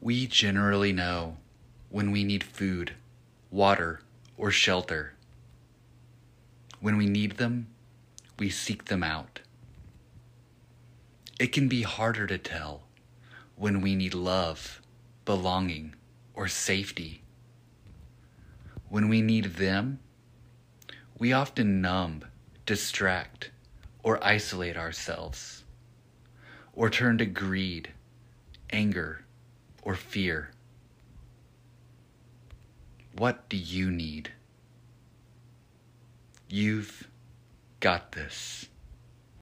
We generally know when we need food, water, or shelter. When we need them, we seek them out. It can be harder to tell when we need love, belonging, or safety. When we need them, we often numb, distract, or isolate ourselves, or turn to greed, anger, or fear. What do you need? You've got this.